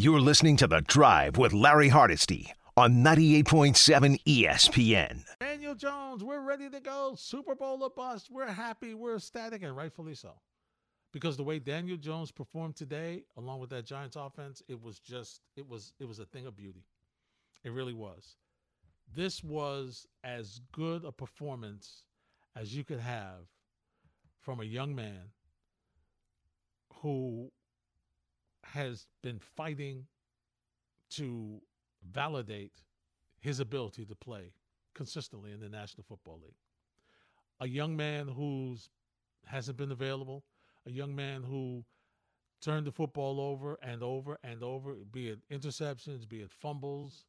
You're listening to The Drive with Larry Hardesty on 98.7 ESPN. Daniel Jones, we're ready to go. Super Bowl or bust. We're happy. We're ecstatic, and rightfully so. Because the way Daniel Jones performed today, along with that Giants offense, it was just it was it was a thing of beauty. It really was. This was as good a performance as you could have from a young man who has been fighting to validate his ability to play consistently in the National Football League. A young man who's hasn't been available, a young man who turned the football over and over and over, be it interceptions, be it fumbles.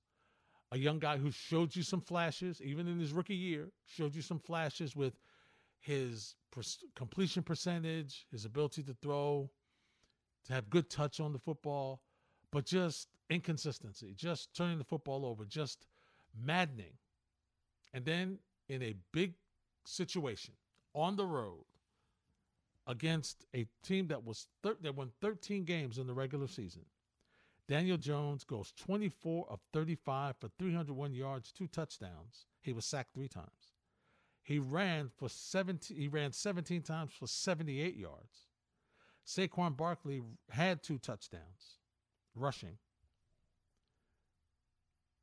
A young guy who showed you some flashes, even in his rookie year, showed you some flashes with his completion percentage, his ability to throw, to have good touch on the football, but just inconsistency, just turning the football over, just maddening. And then in a big situation on the road against a team that was thir- that won 13 games in the regular season. Daniel Jones goes 24 of 35 for 301 yards, two touchdowns. He was sacked 3 times. He ran for 17 he ran 17 times for 78 yards. Saquon Barkley had two touchdowns rushing,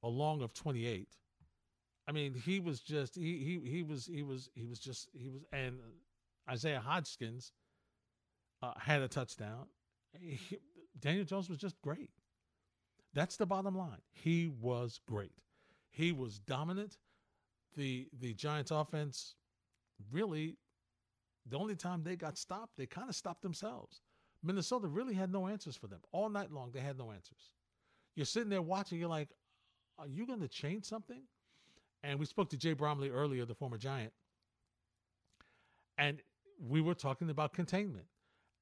a long of 28. I mean, he was just he he he was he was he was just he was and Isaiah Hodgins uh, had a touchdown. He, Daniel Jones was just great. That's the bottom line. He was great. He was dominant. The the Giants offense really the only time they got stopped, they kind of stopped themselves. Minnesota really had no answers for them. All night long, they had no answers. You're sitting there watching, you're like, are you going to change something? And we spoke to Jay Bromley earlier, the former Giant, and we were talking about containment.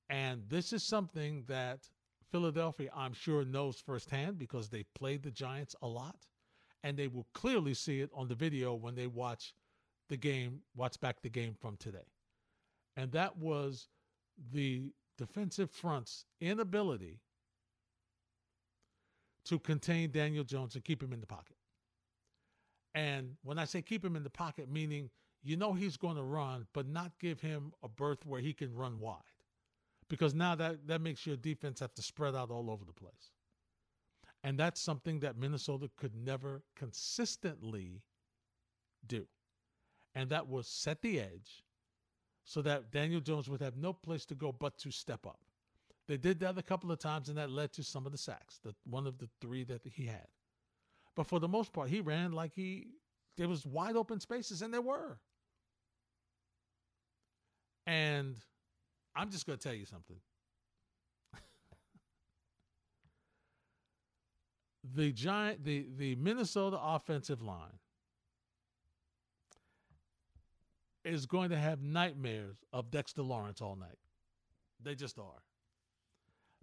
And this is something that Philadelphia, I'm sure, knows firsthand because they played the Giants a lot. And they will clearly see it on the video when they watch the game, watch back the game from today and that was the defensive front's inability to contain Daniel Jones and keep him in the pocket. And when I say keep him in the pocket, meaning you know he's going to run, but not give him a berth where he can run wide. Because now that, that makes your defense have to spread out all over the place. And that's something that Minnesota could never consistently do. And that was set the edge so that Daniel Jones would have no place to go but to step up. They did that a couple of times, and that led to some of the sacks, the one of the three that he had. But for the most part, he ran like he there was wide open spaces, and there were. And I'm just going to tell you something. the giant, the the Minnesota offensive line is going to have nightmares of Dexter Lawrence all night. They just are.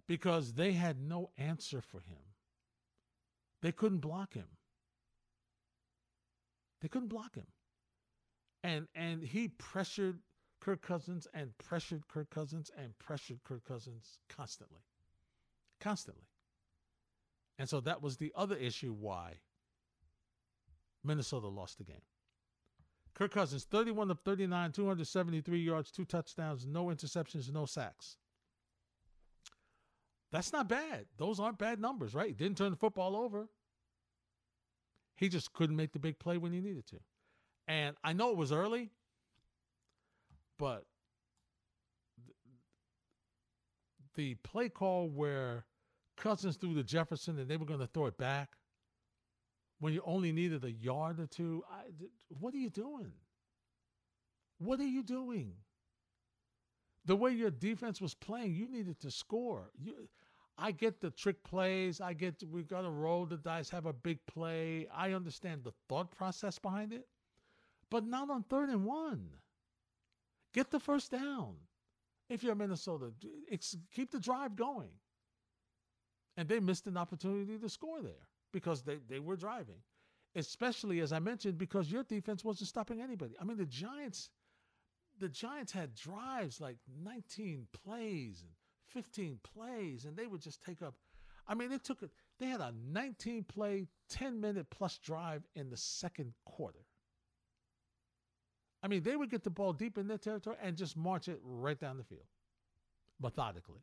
Because they had no answer for him. They couldn't block him. They couldn't block him. And and he pressured Kirk Cousins and pressured Kirk Cousins and pressured Kirk Cousins constantly. Constantly. And so that was the other issue why Minnesota lost the game. Kirk Cousins, 31 of 39, 273 yards, two touchdowns, no interceptions, no sacks. That's not bad. Those aren't bad numbers, right? Didn't turn the football over. He just couldn't make the big play when he needed to. And I know it was early, but the play call where Cousins threw to Jefferson and they were going to throw it back when you only needed a yard or two. I, what are you doing? What are you doing? The way your defense was playing, you needed to score. You, I get the trick plays. I get we got to roll the dice, have a big play. I understand the thought process behind it, but not on third and one. Get the first down. If you're Minnesota, keep the drive going. And they missed an opportunity to score there because they, they were driving. Especially as I mentioned, because your defense wasn't stopping anybody. I mean, the Giants, the Giants had drives like 19 plays and 15 plays, and they would just take up. I mean, it took a, they had a 19 play, 10 minute plus drive in the second quarter. I mean, they would get the ball deep in their territory and just march it right down the field methodically.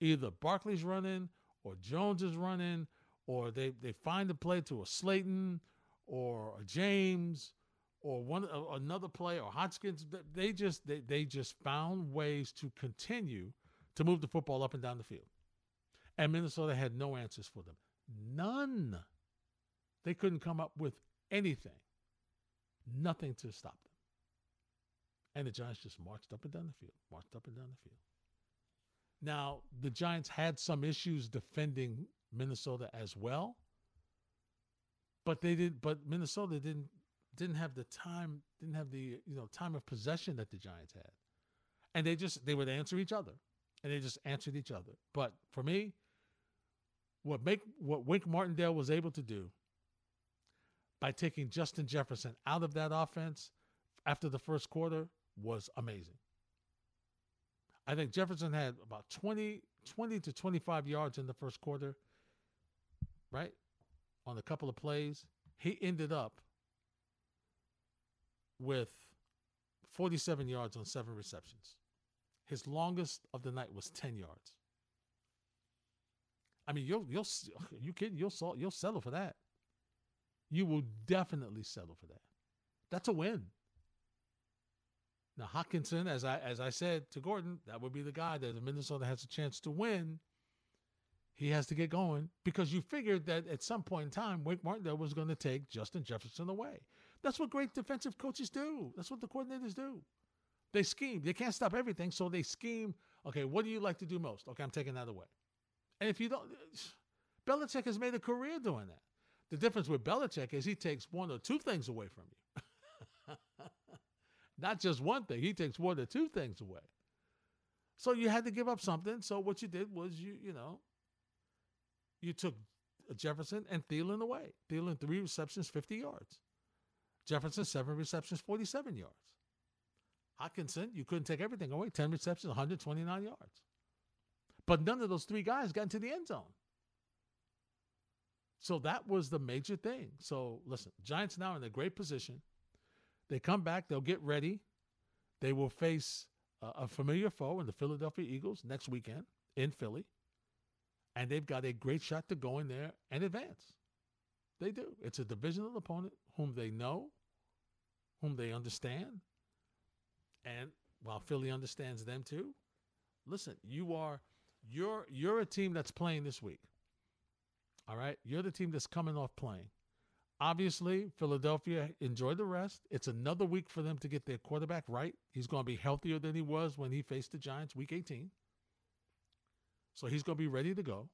Either Barkley's running or Jones is running, or they, they find a play to a Slayton or a James or one another play or Hodgins. They just they, they just found ways to continue to move the football up and down the field. And Minnesota had no answers for them. None. They couldn't come up with anything. Nothing to stop them. And the Giants just marched up and down the field, marched up and down the field. Now, the Giants had some issues defending Minnesota as well. But they did but Minnesota didn't didn't have the time, didn't have the, you know, time of possession that the Giants had. And they just they would answer each other. And they just answered each other. But for me, what make what Wink Martindale was able to do by taking Justin Jefferson out of that offense after the first quarter was amazing. I think Jefferson had about 20, 20 to 25 yards in the first quarter, right? On a couple of plays. He ended up with 47 yards on seven receptions. His longest of the night was 10 yards. I mean, you'll you'll you kidding? You'll you'll settle for that. You will definitely settle for that. That's a win. Now Hockenson, as I as I said to Gordon, that would be the guy that if Minnesota has a chance to win, he has to get going because you figured that at some point in time, Wink Martindale was going to take Justin Jefferson away. That's what great defensive coaches do. That's what the coordinators do. They scheme. They can't stop everything, so they scheme. Okay, what do you like to do most? Okay, I'm taking that away. And if you don't, Belichick has made a career doing that. The difference with Belichick is he takes one or two things away from you. Not just one thing. He takes one or two things away. So you had to give up something. So what you did was you, you know, you took Jefferson and Thielen away. Thielen three receptions, 50 yards. Jefferson seven receptions, 47 yards. Hockenson, you couldn't take everything away. 10 receptions, 129 yards. But none of those three guys got into the end zone. So that was the major thing. So listen, Giants now in a great position. They come back, they'll get ready. They will face a, a familiar foe in the Philadelphia Eagles next weekend in Philly. And they've got a great shot to go in there and advance. They do. It's a divisional opponent whom they know, whom they understand. And while Philly understands them too, listen, you are you're you're a team that's playing this week. All right? You're the team that's coming off playing. Obviously, Philadelphia enjoyed the rest. It's another week for them to get their quarterback right. He's going to be healthier than he was when he faced the Giants week 18. So he's going to be ready to go.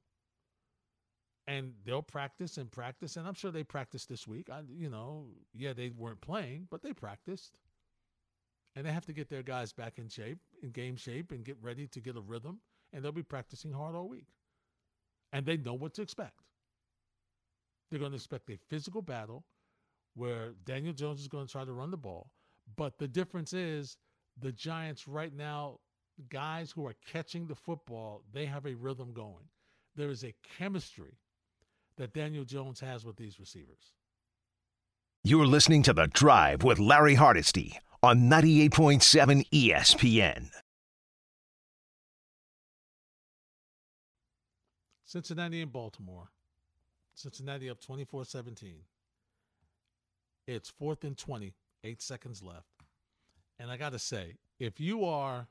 And they'll practice and practice. And I'm sure they practiced this week. I, you know, yeah, they weren't playing, but they practiced. And they have to get their guys back in shape, in game shape, and get ready to get a rhythm. And they'll be practicing hard all week. And they know what to expect. They're going to expect a physical battle where Daniel Jones is going to try to run the ball. But the difference is the Giants right now, guys who are catching the football, they have a rhythm going. There is a chemistry that Daniel Jones has with these receivers. You're listening to The Drive with Larry Hardesty on 98.7 ESPN. Cincinnati and Baltimore. Cincinnati up 24 17. It's fourth and 20, eight seconds left. And I got to say, if you are,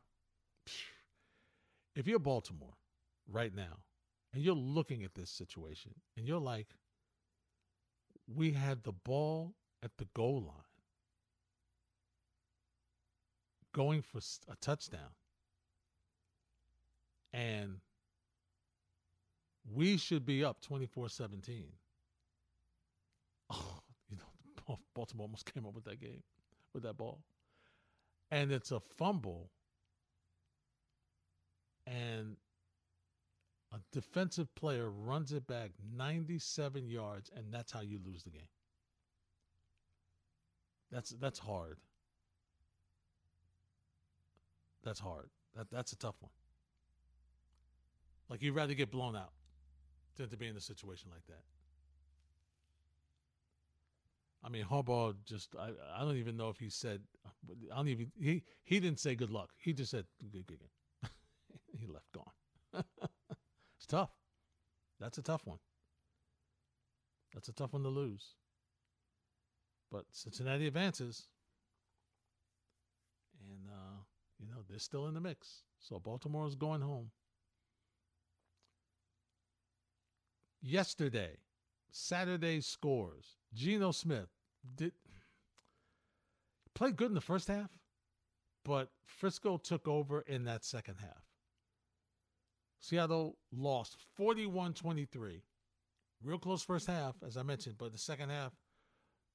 if you're Baltimore right now, and you're looking at this situation, and you're like, we had the ball at the goal line going for a touchdown. And we should be up 24 17. Oh, you know, Baltimore almost came up with that game, with that ball. And it's a fumble. And a defensive player runs it back 97 yards, and that's how you lose the game. That's that's hard. That's hard. That that's a tough one. Like you'd rather get blown out than to be in a situation like that. I mean, Harbaugh just, I, I don't even know if he said, I don't even, he, he didn't say good luck. He just said, good, good, good. He left gone. it's tough. That's a tough one. That's a tough one to lose. But Cincinnati advances. And, uh, you know, they're still in the mix. So Baltimore is going home. Yesterday, Saturday scores. Geno Smith did played good in the first half, but Frisco took over in that second half. Seattle lost 41 23. Real close first half, as I mentioned, but the second half,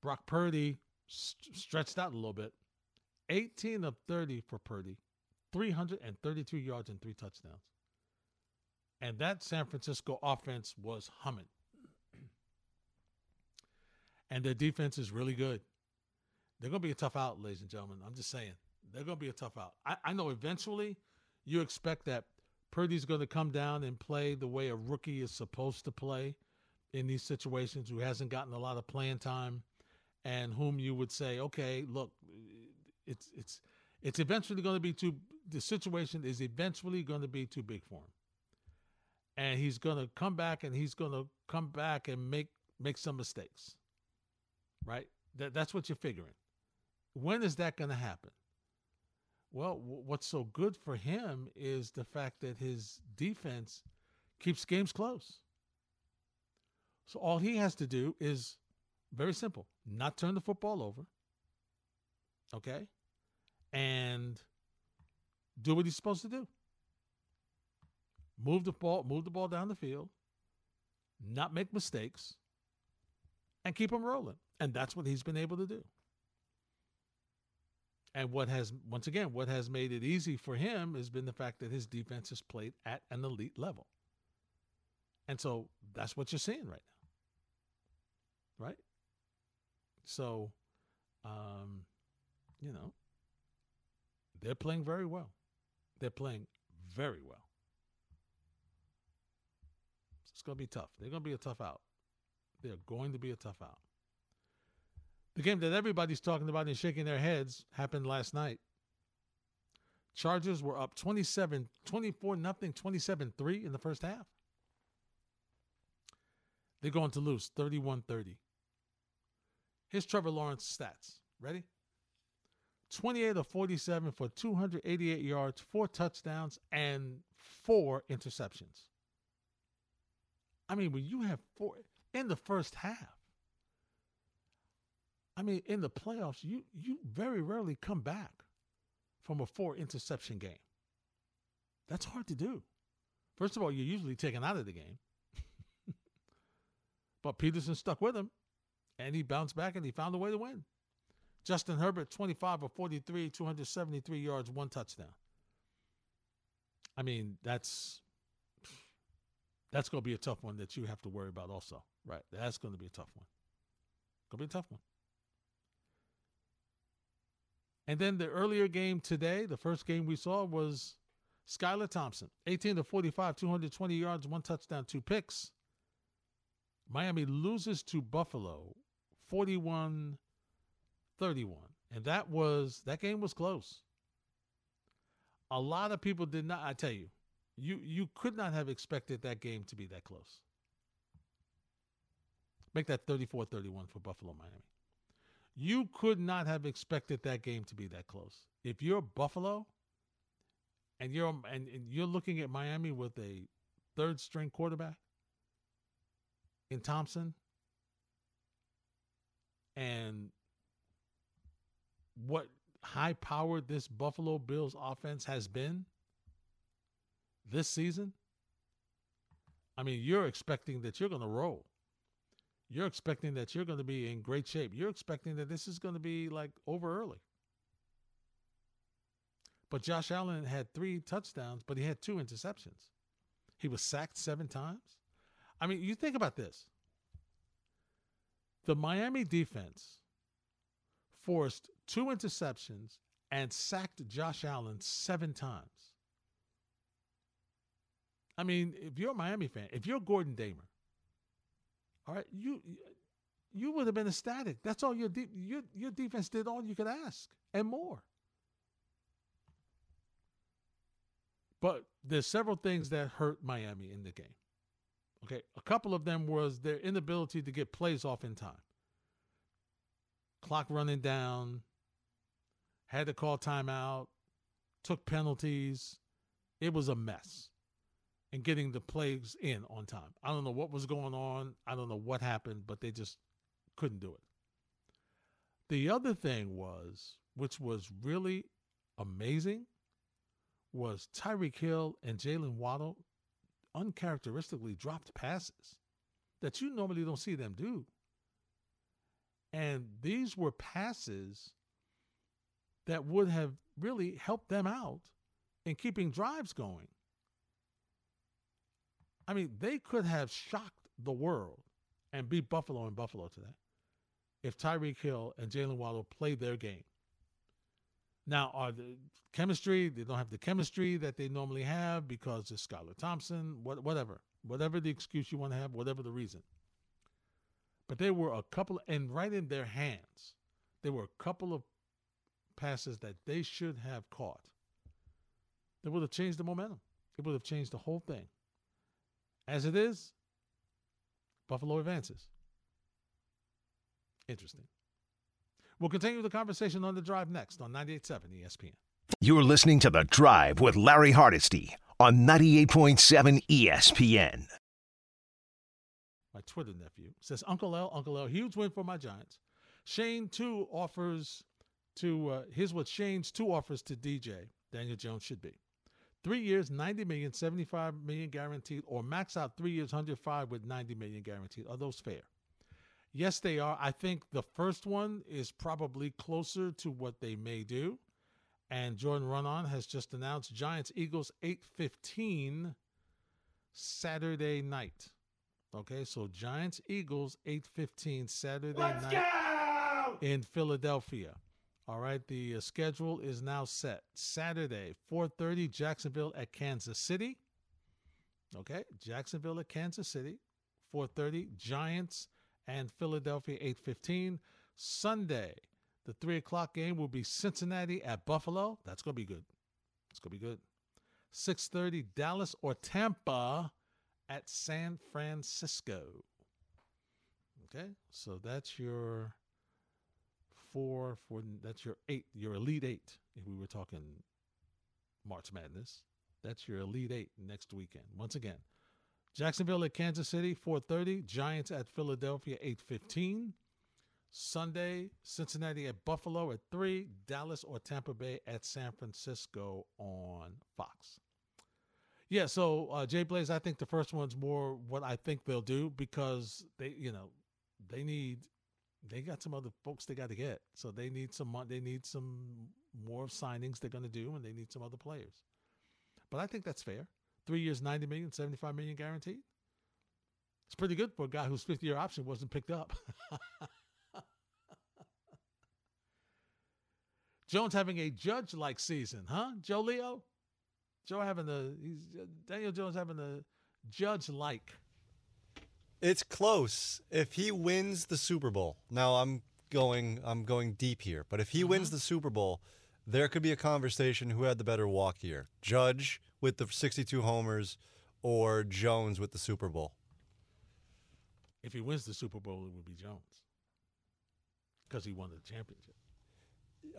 Brock Purdy st- stretched out a little bit. 18 of 30 for Purdy, 332 yards and three touchdowns. And that San Francisco offense was humming. and their defense is really good. They're going to be a tough out, ladies and gentlemen. I'm just saying. They're going to be a tough out. I, I know eventually you expect that Purdy's going to come down and play the way a rookie is supposed to play in these situations, who hasn't gotten a lot of playing time, and whom you would say, okay, look, it's it's it's eventually going to be too. The situation is eventually going to be too big for him, and he's going to come back and he's going to come back and make make some mistakes. Right? That that's what you're figuring. When is that going to happen? Well, what's so good for him is the fact that his defense keeps games close. So all he has to do is very simple not turn the football over. Okay? And do what he's supposed to do. Move the ball, move the ball down the field, not make mistakes, and keep them rolling. And that's what he's been able to do. And what has, once again, what has made it easy for him has been the fact that his defense has played at an elite level. And so that's what you're seeing right now. Right? So, um, you know, they're playing very well. They're playing very well. It's going to be tough. They're going to be a tough out. They're going to be a tough out. The game that everybody's talking about and shaking their heads happened last night. Chargers were up 27, 24 nothing, 27 3 in the first half. They're going to lose 31 30. Here's Trevor Lawrence stats. Ready? 28 of 47 for 288 yards, four touchdowns, and four interceptions. I mean, when you have four in the first half, I mean, in the playoffs, you you very rarely come back from a four interception game. That's hard to do. First of all, you're usually taken out of the game. but Pederson stuck with him, and he bounced back and he found a way to win. Justin Herbert, 25 of 43, 273 yards, one touchdown. I mean, that's that's going to be a tough one that you have to worry about also. Right. That's going to be a tough one. Going to be a tough one. And then the earlier game today, the first game we saw was Skylar Thompson, 18 to 45, 220 yards, one touchdown, two picks. Miami loses to Buffalo 41 31. And that was that game was close. A lot of people did not I tell you, you you could not have expected that game to be that close. Make that 34-31 for Buffalo Miami. You could not have expected that game to be that close. If you're Buffalo and you're and, and you're looking at Miami with a third string quarterback in Thompson and what high powered this Buffalo Bills offense has been this season, I mean, you're expecting that you're going to roll. You're expecting that you're going to be in great shape. You're expecting that this is going to be like over early. But Josh Allen had three touchdowns, but he had two interceptions. He was sacked seven times. I mean, you think about this. The Miami defense forced two interceptions and sacked Josh Allen seven times. I mean, if you're a Miami fan, if you're Gordon Damer, all right, you you would have been ecstatic. That's all your your your defense did all you could ask and more. But there's several things that hurt Miami in the game. Okay, a couple of them was their inability to get plays off in time. Clock running down, had to call timeout, took penalties. It was a mess. And getting the plays in on time. I don't know what was going on. I don't know what happened, but they just couldn't do it. The other thing was, which was really amazing, was Tyreek Hill and Jaylen Waddle uncharacteristically dropped passes that you normally don't see them do. And these were passes that would have really helped them out in keeping drives going. I mean, they could have shocked the world and beat Buffalo and Buffalo today if Tyreek Hill and Jaylen Waddle played their game. Now, are the chemistry? They don't have the chemistry that they normally have because of Skylar Thompson. What, whatever, whatever the excuse you want to have, whatever the reason. But there were a couple, and right in their hands, there were a couple of passes that they should have caught. That would have changed the momentum. It would have changed the whole thing. As it is, Buffalo advances. Interesting. We'll continue the conversation on the drive next on 98.7 ESPN. You're listening to The Drive with Larry Hardesty on 98.7 ESPN. My Twitter nephew says, Uncle L, Uncle L, huge win for my Giants. Shane, too, offers to, uh, here's what Shane's two offers to DJ, Daniel Jones, should be. Three years, 90 million, 75 million guaranteed, or max out three years, 105 with 90 million guaranteed. Are those fair? Yes, they are. I think the first one is probably closer to what they may do. And Jordan Raanan has just announced Giants Eagles 815 Saturday night. Okay, so Giants Eagles 815 Saturday Let's night go! in Philadelphia. All right, the uh, schedule is now set. Saturday, 4:30 Jacksonville at Kansas City. Okay, Jacksonville at Kansas City. 4:30 Giants and Philadelphia 8:15. Sunday, the three o'clock game will be Cincinnati at Buffalo. That's gonna be good. It's gonna be good. 6:30 Dallas or Tampa at San Francisco. Okay, so that's your four for that's your eight, your elite eight. If we were talking March Madness, that's your elite eight next weekend. Once again, Jacksonville at Kansas City, 4:30. Giants at Philadelphia, 8:15. Sunday, Cincinnati at Buffalo at 3. Dallas or Tampa Bay at San Francisco on Fox. Yeah, so uh, Jay Blaze, I think the first one's more what I think they'll do because they, you know, they need they got some other folks they got to get. So they need some they need some more signings they're going to do, and they need some other players. But I think that's fair. Three years, 90 million, 75 million guaranteed. It's pretty good for a guy whose fifth year option wasn't picked up. Jones having a judge like season, huh? Joe Leo? Joe having the he's Daniel Jones having the judge like it's close. If he wins the Super Bowl, now I'm going I'm going deep here, but if he mm-hmm. wins the Super Bowl, there could be a conversation who had the better walk year. Judge with the 62 homers or Jones with the Super Bowl. If he wins the Super Bowl, it would be Jones. Cuz he won the championship.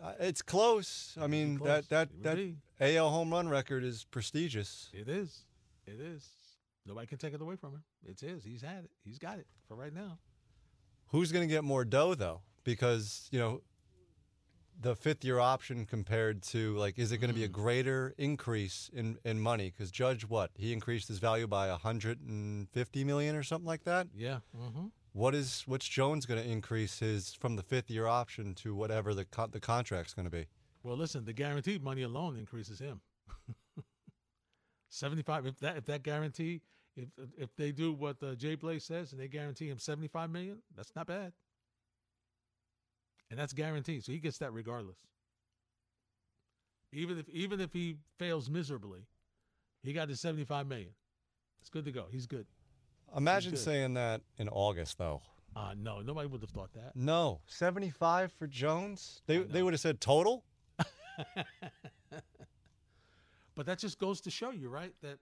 Uh, it's close. I mean, close. that that that be. AL home run record is prestigious. It is. It is. Nobody can take it away from him. It's his. He's had it. He's got it for right now. Who's going to get more dough though? Because you know, the fifth year option compared to like, is it going to be a mm. greater increase in in money? Because Judge, what he increased his value by 150 million or something like that. Yeah. Mm-hmm. What is what's Jones going to increase his from the fifth year option to whatever the the contract's going to be? Well, listen, the guaranteed money alone increases him. 75 if that if that guarantee if if they do what uh, Jay Blaze says and they guarantee him 75 million, that's not bad. And that's guaranteed. So he gets that regardless. Even if even if he fails miserably, he got his 75 million. It's good to go. He's good. Imagine good. saying that in August, though. Uh, no, nobody would have thought that. No, 75 for Jones. They they would have said total. But that just goes to show you, right? That,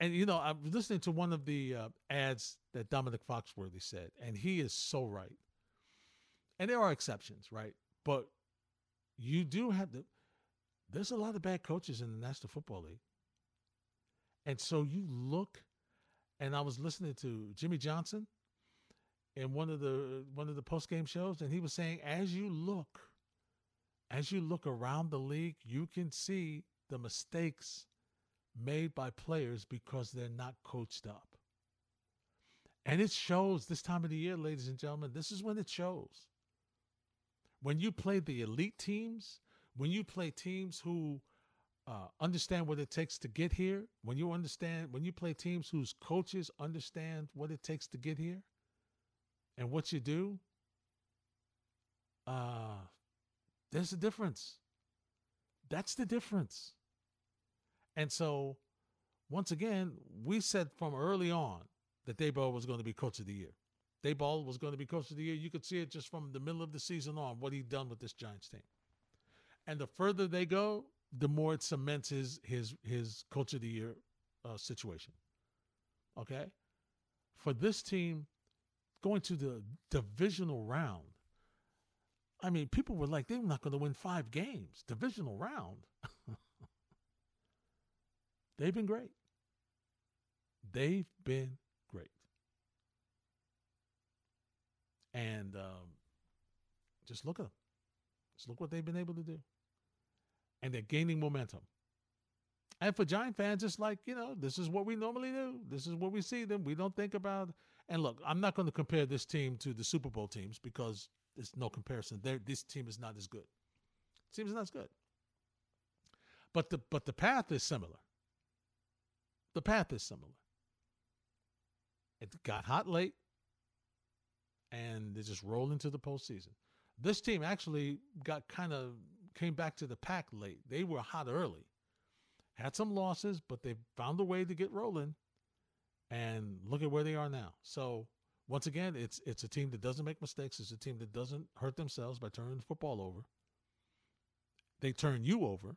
and you know, I'm listening to one of the uh, ads that Domonique Foxworth said, and he is so right. And there are exceptions, right? But you do have to. There's a lot of bad coaches in the National Football League, and so you look. And I was listening to Jimmy Johnson in one of the one of the post game shows, and he was saying, as you look, as you look around the league, you can see the mistakes made by players because they're not coached up. And it shows this time of the year, ladies and gentlemen. This is when it shows. When you play the elite teams, when you play teams who uh, understand what it takes to get here, when you understand, when you play teams whose coaches understand what it takes to get here and what you do, uh, there's a difference. That's the difference. And so, once again, we said from early on that Daboll was going to be coach of the year. Daboll was going to be coach of the year. You could see it just from the middle of the season on, what he'd done with this Giants team. And the further they go, the more it cements his his his coach of the year uh, situation. Okay, for this team going to the divisional round. I mean, people were like, they're not going to win five games, divisional round. They've been great. They've been great. And um, just look at them. Just look what they've been able to do. And they're gaining momentum. And for Giant fans, it's like, you know, this is what we normally do. This is what we see them. We don't think about. And look, I'm not going to compare this team to the Super Bowl teams because there's no comparison. They're, this team is not as good. Team is not as good. But the but the path is similar. The path is similar. It got hot late, and they just rolled into the postseason. This team actually got kind of came back to the pack late. They were hot early, had some losses, but they found a way to get rolling. And look at where they are now. So once again, it's it's a team that doesn't make mistakes. It's a team that doesn't hurt themselves by turning the football over. They turn you over,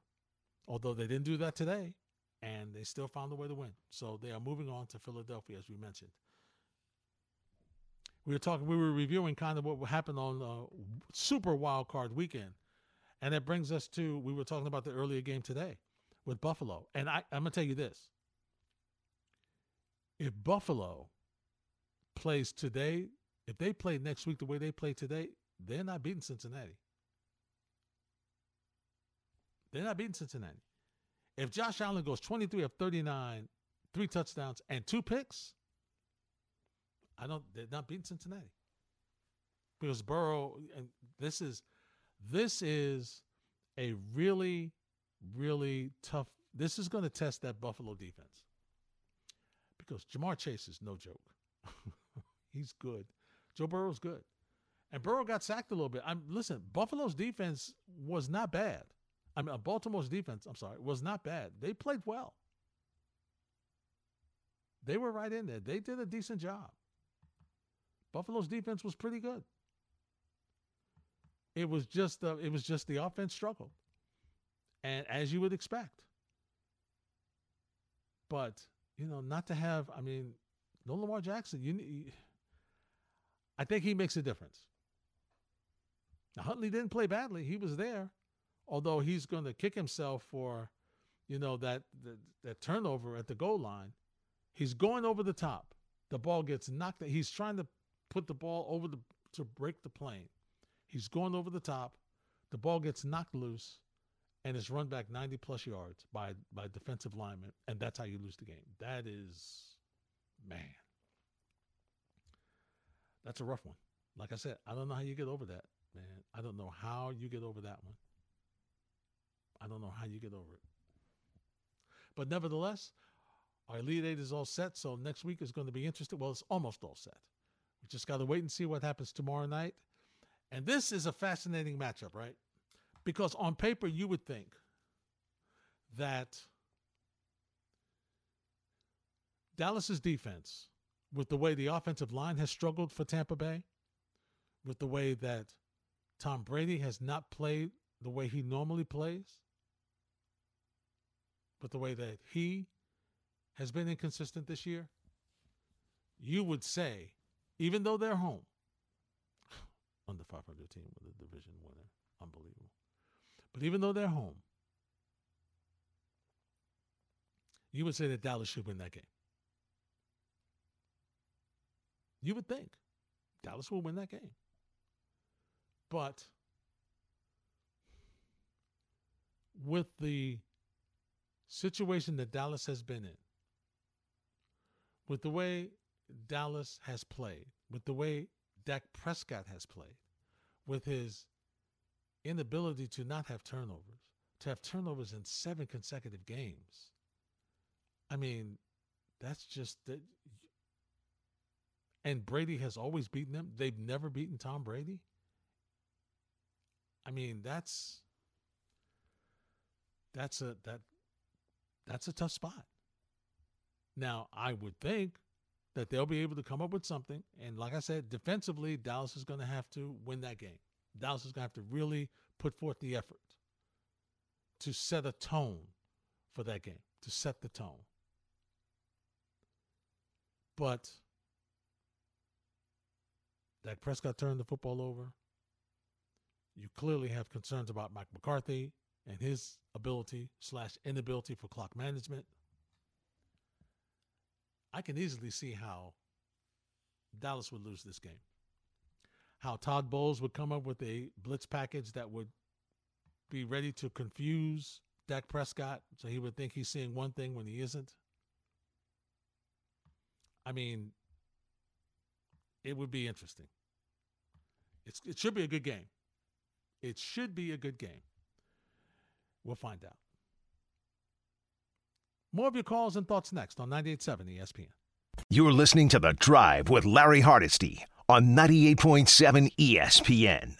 although they didn't do that today and they still found a way to win. So they are moving on to Philadelphia, as we mentioned. We were talking, we were reviewing kind of what happened on uh, Super Wild Card Weekend, and that brings us to we were talking about the earlier game today with Buffalo, and I, I'm gonna tell you this: if Buffalo plays today, if they play next week the way they play today, they're not beating Cincinnati. They're not beating Cincinnati. If Josh Allen goes 23 of 39, three touchdowns and two picks, I don't they're not beating Cincinnati. Because Burrow and this is this is a really really tough this is going to test that Buffalo defense. Because Ja'Marr Chase is no joke. He's good. Joe Burrow's good. And Burrow got sacked a little bit. I'm listen, Buffalo's defense was not bad. I mean, uh, Baltimore's defense, I'm sorry, was not bad. They played well. They were right in there. They did a decent job. Buffalo's defense was pretty good. It was just the it was just the offense struggled, and as you would expect. But you know, not to have. I mean, no Lamar Jackson. You, you I think he makes a difference. Now, Huntley didn't play badly. He was there although he's going to kick himself for, you know, that, that that turnover at the goal line, he's going over the top. The ball gets knocked. He's trying to put the ball over the to break the plane. He's going over the top. The ball gets knocked loose, and it's run back 90 plus yards by by defensive lineman, and that's how you lose the game. That is, man, that's a rough one. Like I said, I don't know how you get over that, man. I don't know how you get over that one. I don't know how you get over it. But nevertheless, our Elite Eight is all set. So next week is going to be interesting. Well, it's almost all set. We just got to wait and see what happens tomorrow night. And this is a fascinating matchup, right? Because on paper, you would think that Dallas's defense with the way the offensive line has struggled for Tampa Bay, with the way that Tom Brady has not played the way he normally plays, with the way that he has been inconsistent this year, you would say, even though they're home, under 500 team with a division winner, unbelievable. But even though they're home, you would say that Dallas should win that game. You would think Dallas will win that game. But with the situation that Dallas has been in, with the way Dallas has played, with the way Dak Prescott has played, with his inability to not have turnovers, to have turnovers in seven consecutive games. I mean, that's just that. And Brady has always beaten them. They've never beaten Tom Brady. I mean, that's that's a that that's a tough spot. Now, I would think that they'll be able to come up with something. And like I said, defensively, Dallas is going to have to win that game. Dallas is going to have to really put forth the effort to set a tone for that game, to set the tone. But Dak Prescott turned the football over. You clearly have concerns about Mike McCarthy and his ability slash inability for clock management. I can easily see how Dallas would lose this game. How Todd Bowles would come up with a blitz package that would be ready to confuse Dak Prescott so he would think he's seeing one thing when he isn't. I mean, it would be interesting. It's, it should be a good game. It should be a good game. We'll find out. More of your calls and thoughts next on 98.7 ESPN. You're listening to The Drive with Larry Hardesty on 98.7 ESPN.